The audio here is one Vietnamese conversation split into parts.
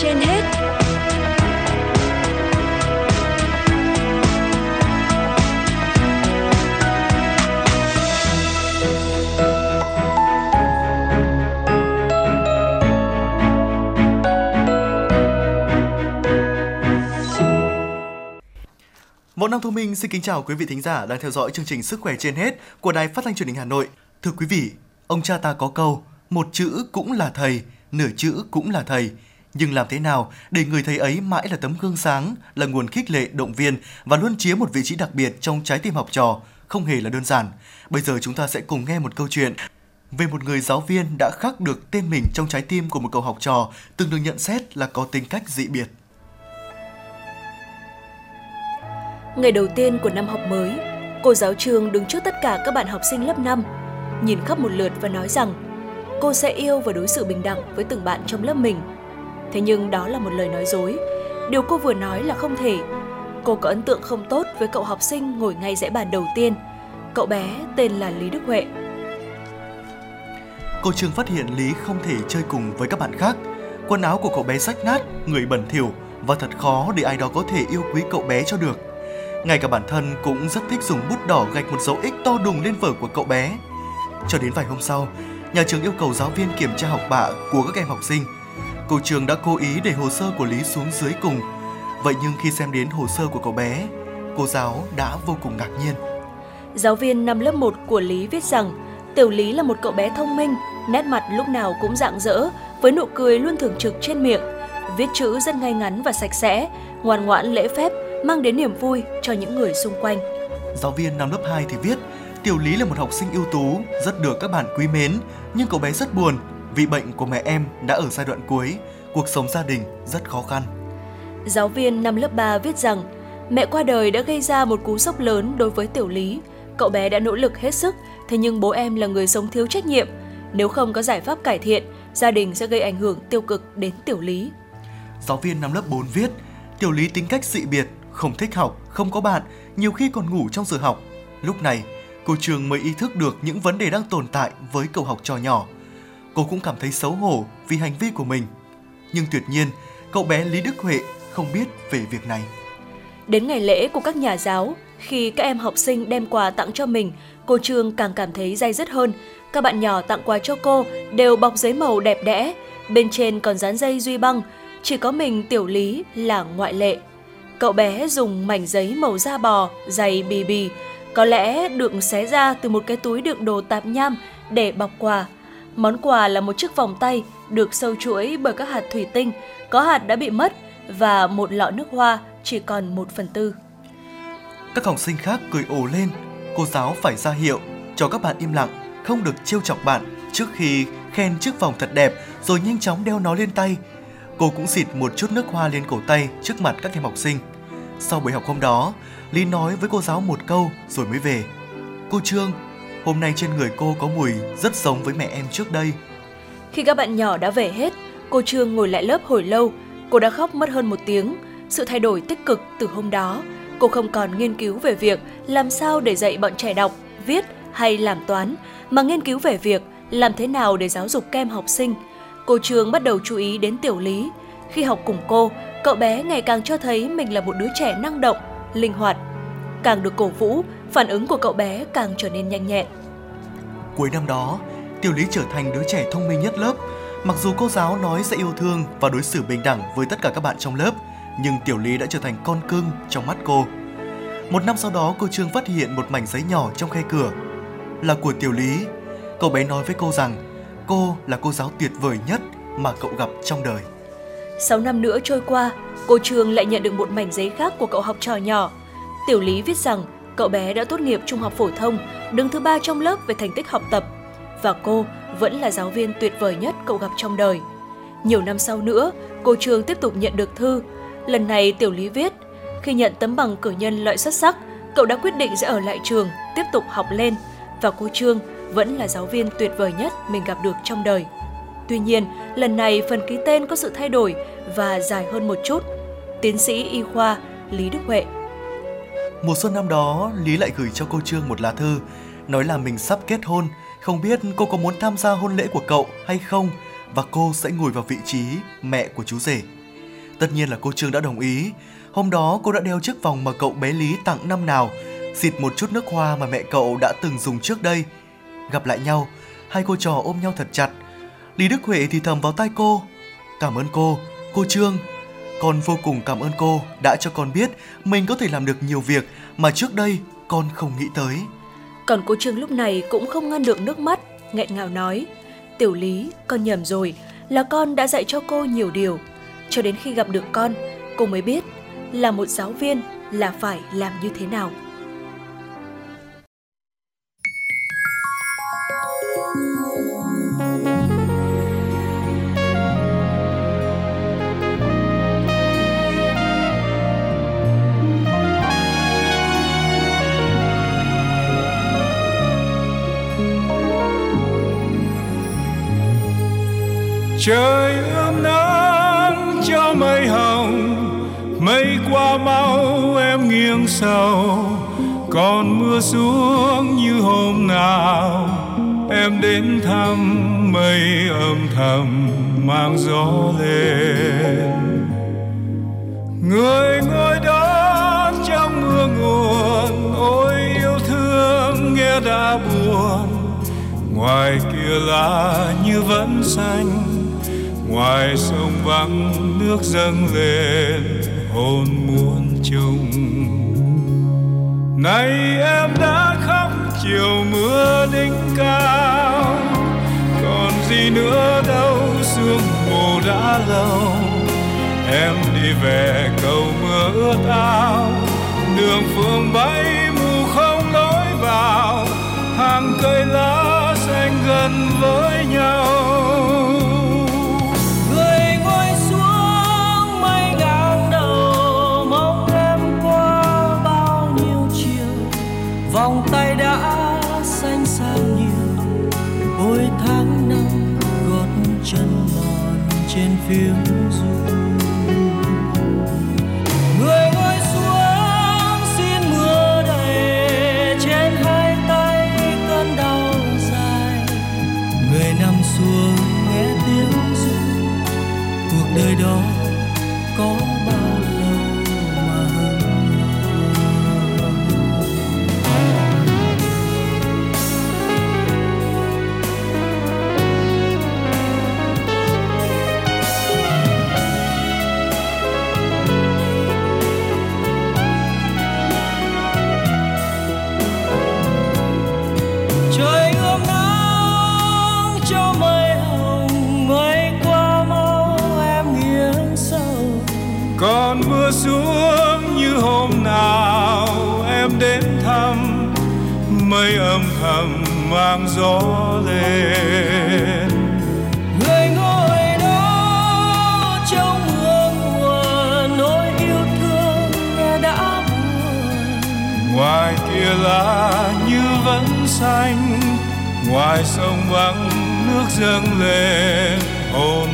trên hết Một năm thông minh xin kính chào quý vị thính giả đang theo dõi chương trình Sức khỏe trên hết của Đài Phát thanh Truyền hình Hà Nội. Thưa quý vị, ông cha ta có câu, một chữ cũng là thầy, nửa chữ cũng là thầy. Nhưng làm thế nào để người thầy ấy mãi là tấm gương sáng, là nguồn khích lệ, động viên và luôn chiếm một vị trí đặc biệt trong trái tim học trò, không hề là đơn giản. Bây giờ chúng ta sẽ cùng nghe một câu chuyện về một người giáo viên đã khắc được tên mình trong trái tim của một cậu học trò từng được nhận xét là có tính cách dị biệt. Ngày đầu tiên của năm học mới, cô giáo trường đứng trước tất cả các bạn học sinh lớp 5, nhìn khắp một lượt và nói rằng cô sẽ yêu và đối xử bình đẳng với từng bạn trong lớp mình. Thế nhưng đó là một lời nói dối. Điều cô vừa nói là không thể. Cô có ấn tượng không tốt với cậu học sinh ngồi ngay dãy bàn đầu tiên. Cậu bé tên là Lý Đức Huệ. Cô Trường phát hiện Lý không thể chơi cùng với các bạn khác. Quần áo của cậu bé rách nát, người bẩn thỉu và thật khó để ai đó có thể yêu quý cậu bé cho được. Ngay cả bản thân cũng rất thích dùng bút đỏ gạch một dấu ích to đùng lên vở của cậu bé. Cho đến vài hôm sau, nhà trường yêu cầu giáo viên kiểm tra học bạ của các em học sinh. Cô trường đã cố ý để hồ sơ của Lý xuống dưới cùng. Vậy nhưng khi xem đến hồ sơ của cậu bé, cô giáo đã vô cùng ngạc nhiên. Giáo viên năm lớp 1 của Lý viết rằng Tiểu Lý là một cậu bé thông minh, nét mặt lúc nào cũng rạng rỡ, với nụ cười luôn thường trực trên miệng. Viết chữ rất ngay ngắn và sạch sẽ, ngoan ngoãn lễ phép, mang đến niềm vui cho những người xung quanh. Giáo viên năm lớp 2 thì viết, Tiểu Lý là một học sinh ưu tú, rất được các bạn quý mến, nhưng cậu bé rất buồn vì bệnh của mẹ em đã ở giai đoạn cuối, cuộc sống gia đình rất khó khăn. Giáo viên năm lớp 3 viết rằng, mẹ qua đời đã gây ra một cú sốc lớn đối với Tiểu Lý. Cậu bé đã nỗ lực hết sức, thế nhưng bố em là người sống thiếu trách nhiệm. Nếu không có giải pháp cải thiện, gia đình sẽ gây ảnh hưởng tiêu cực đến Tiểu Lý. Giáo viên năm lớp 4 viết, Tiểu Lý tính cách dị biệt, không thích học, không có bạn, nhiều khi còn ngủ trong giờ học. Lúc này, cô Trường mới ý thức được những vấn đề đang tồn tại với cậu học trò nhỏ. Cô cũng cảm thấy xấu hổ vì hành vi của mình. Nhưng tuyệt nhiên, cậu bé Lý Đức Huệ không biết về việc này. Đến ngày lễ của các nhà giáo, khi các em học sinh đem quà tặng cho mình, cô Trương càng cảm thấy day dứt hơn. Các bạn nhỏ tặng quà cho cô đều bọc giấy màu đẹp đẽ, bên trên còn dán dây duy băng, chỉ có mình Tiểu Lý là ngoại lệ. Cậu bé dùng mảnh giấy màu da bò, dày bì bì, có lẽ được xé ra từ một cái túi đựng đồ tạp nham để bọc quà. Món quà là một chiếc vòng tay được sâu chuỗi bởi các hạt thủy tinh, có hạt đã bị mất và một lọ nước hoa chỉ còn 1 phần tư. Các học sinh khác cười ồ lên, cô giáo phải ra hiệu cho các bạn im lặng, không được trêu chọc bạn trước khi khen chiếc vòng thật đẹp rồi nhanh chóng đeo nó lên tay. Cô cũng xịt một chút nước hoa lên cổ tay trước mặt các em học sinh. Sau buổi học hôm đó, Lý nói với cô giáo một câu rồi mới về. Cô Trương, hôm nay trên người cô có mùi rất giống với mẹ em trước đây. Khi các bạn nhỏ đã về hết, cô Trương ngồi lại lớp hồi lâu. Cô đã khóc mất hơn một tiếng. Sự thay đổi tích cực từ hôm đó, cô không còn nghiên cứu về việc làm sao để dạy bọn trẻ đọc, viết hay làm toán, mà nghiên cứu về việc làm thế nào để giáo dục kem học sinh. Cô Trương bắt đầu chú ý đến Tiểu Lý. Khi học cùng cô, cậu bé ngày càng cho thấy mình là một đứa trẻ năng động, linh hoạt. Càng được cổ vũ, phản ứng của cậu bé càng trở nên nhanh nhẹn. Cuối năm đó, Tiểu Lý trở thành đứa trẻ thông minh nhất lớp. Mặc dù cô giáo nói sẽ yêu thương và đối xử bình đẳng với tất cả các bạn trong lớp, nhưng Tiểu Lý đã trở thành con cưng trong mắt cô. Một năm sau đó, cô Trương phát hiện một mảnh giấy nhỏ trong khe cửa. Là của Tiểu Lý. Cậu bé nói với cô rằng cô là cô giáo tuyệt vời nhất mà cậu gặp trong đời. 6 năm nữa trôi qua, cô Trương lại nhận được một mảnh giấy khác của cậu học trò nhỏ. Tiểu Lý viết rằng cậu bé đã tốt nghiệp trung học phổ thông, đứng thứ ba trong lớp về thành tích học tập. Và cô vẫn là giáo viên tuyệt vời nhất cậu gặp trong đời. Nhiều năm sau nữa, cô Trương tiếp tục nhận được thư. Lần này Tiểu Lý viết, khi nhận tấm bằng cử nhân loại xuất sắc, cậu đã quyết định sẽ ở lại trường, tiếp tục học lên. Và cô Trương vẫn là giáo viên tuyệt vời nhất mình gặp được trong đời. Tuy nhiên, lần này phần ký tên có sự thay đổi và dài hơn một chút. Tiến sĩ y khoa Lý Đức Huệ Mùa xuân năm đó, Lý lại gửi cho cô Trương một lá thư, nói là mình sắp kết hôn, không biết cô có muốn tham gia hôn lễ của cậu hay không và cô sẽ ngồi vào vị trí mẹ của chú rể. Tất nhiên là cô Trương đã đồng ý. Hôm đó cô đã đeo chiếc vòng mà cậu bé Lý tặng năm nào, xịt một chút nước hoa mà mẹ cậu đã từng dùng trước đây. Gặp lại nhau, hai cô trò ôm nhau thật chặt. Lý Đức Huệ thì thầm vào tai cô. Cảm ơn cô, cô Trương. Con vô cùng cảm ơn cô đã cho con biết mình có thể làm được nhiều việc mà trước đây con không nghĩ tới. Còn cô Trương lúc này cũng không ngăn được nước mắt, nghẹn ngào nói. Tiểu Lý, con nhầm rồi, là con đã dạy cho cô nhiều điều. Cho đến khi gặp được con, cô mới biết là một giáo viên là phải làm như thế nào. Trời ươm nắng cho mây hồng, mây qua mau em nghiêng sầu, còn mưa xuống như hôm nào em đến thăm mây âm thầm mang gió lên. Người ngồi đó trong mưa nguồn, ôi yêu thương nghe đã buồn, ngoài kia lá như vẫn xanh ngoài sông vắng, nước dâng lên, hồn muôn trùng. Nay em đã khóc, chiều mưa đỉnh cao. Còn gì nữa đâu, sương mù đã lâu. Em đi về cầu mưa ướt áo đường phương bay You. Mang gió lên. Người ngồi đó trong mưa mùa nỗi yêu thương nghe đã buồn. Ngoài kia lá như vẫn xanh ngoài sông vắng nước dâng lên hồn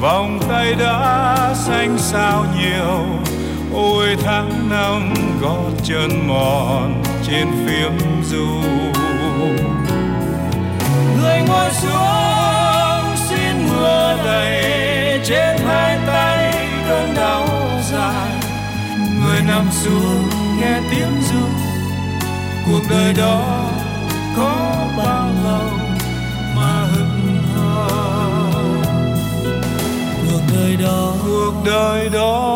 vòng tay đã xanh sao nhiều. Ôi, tháng năm gót chân mòn trên phiếm du. Người ngồi xuống xin mưa đầy trên hai tay cơn đau dài. Người nằm xuống nghe tiếng ru cuộc đời đó đời đó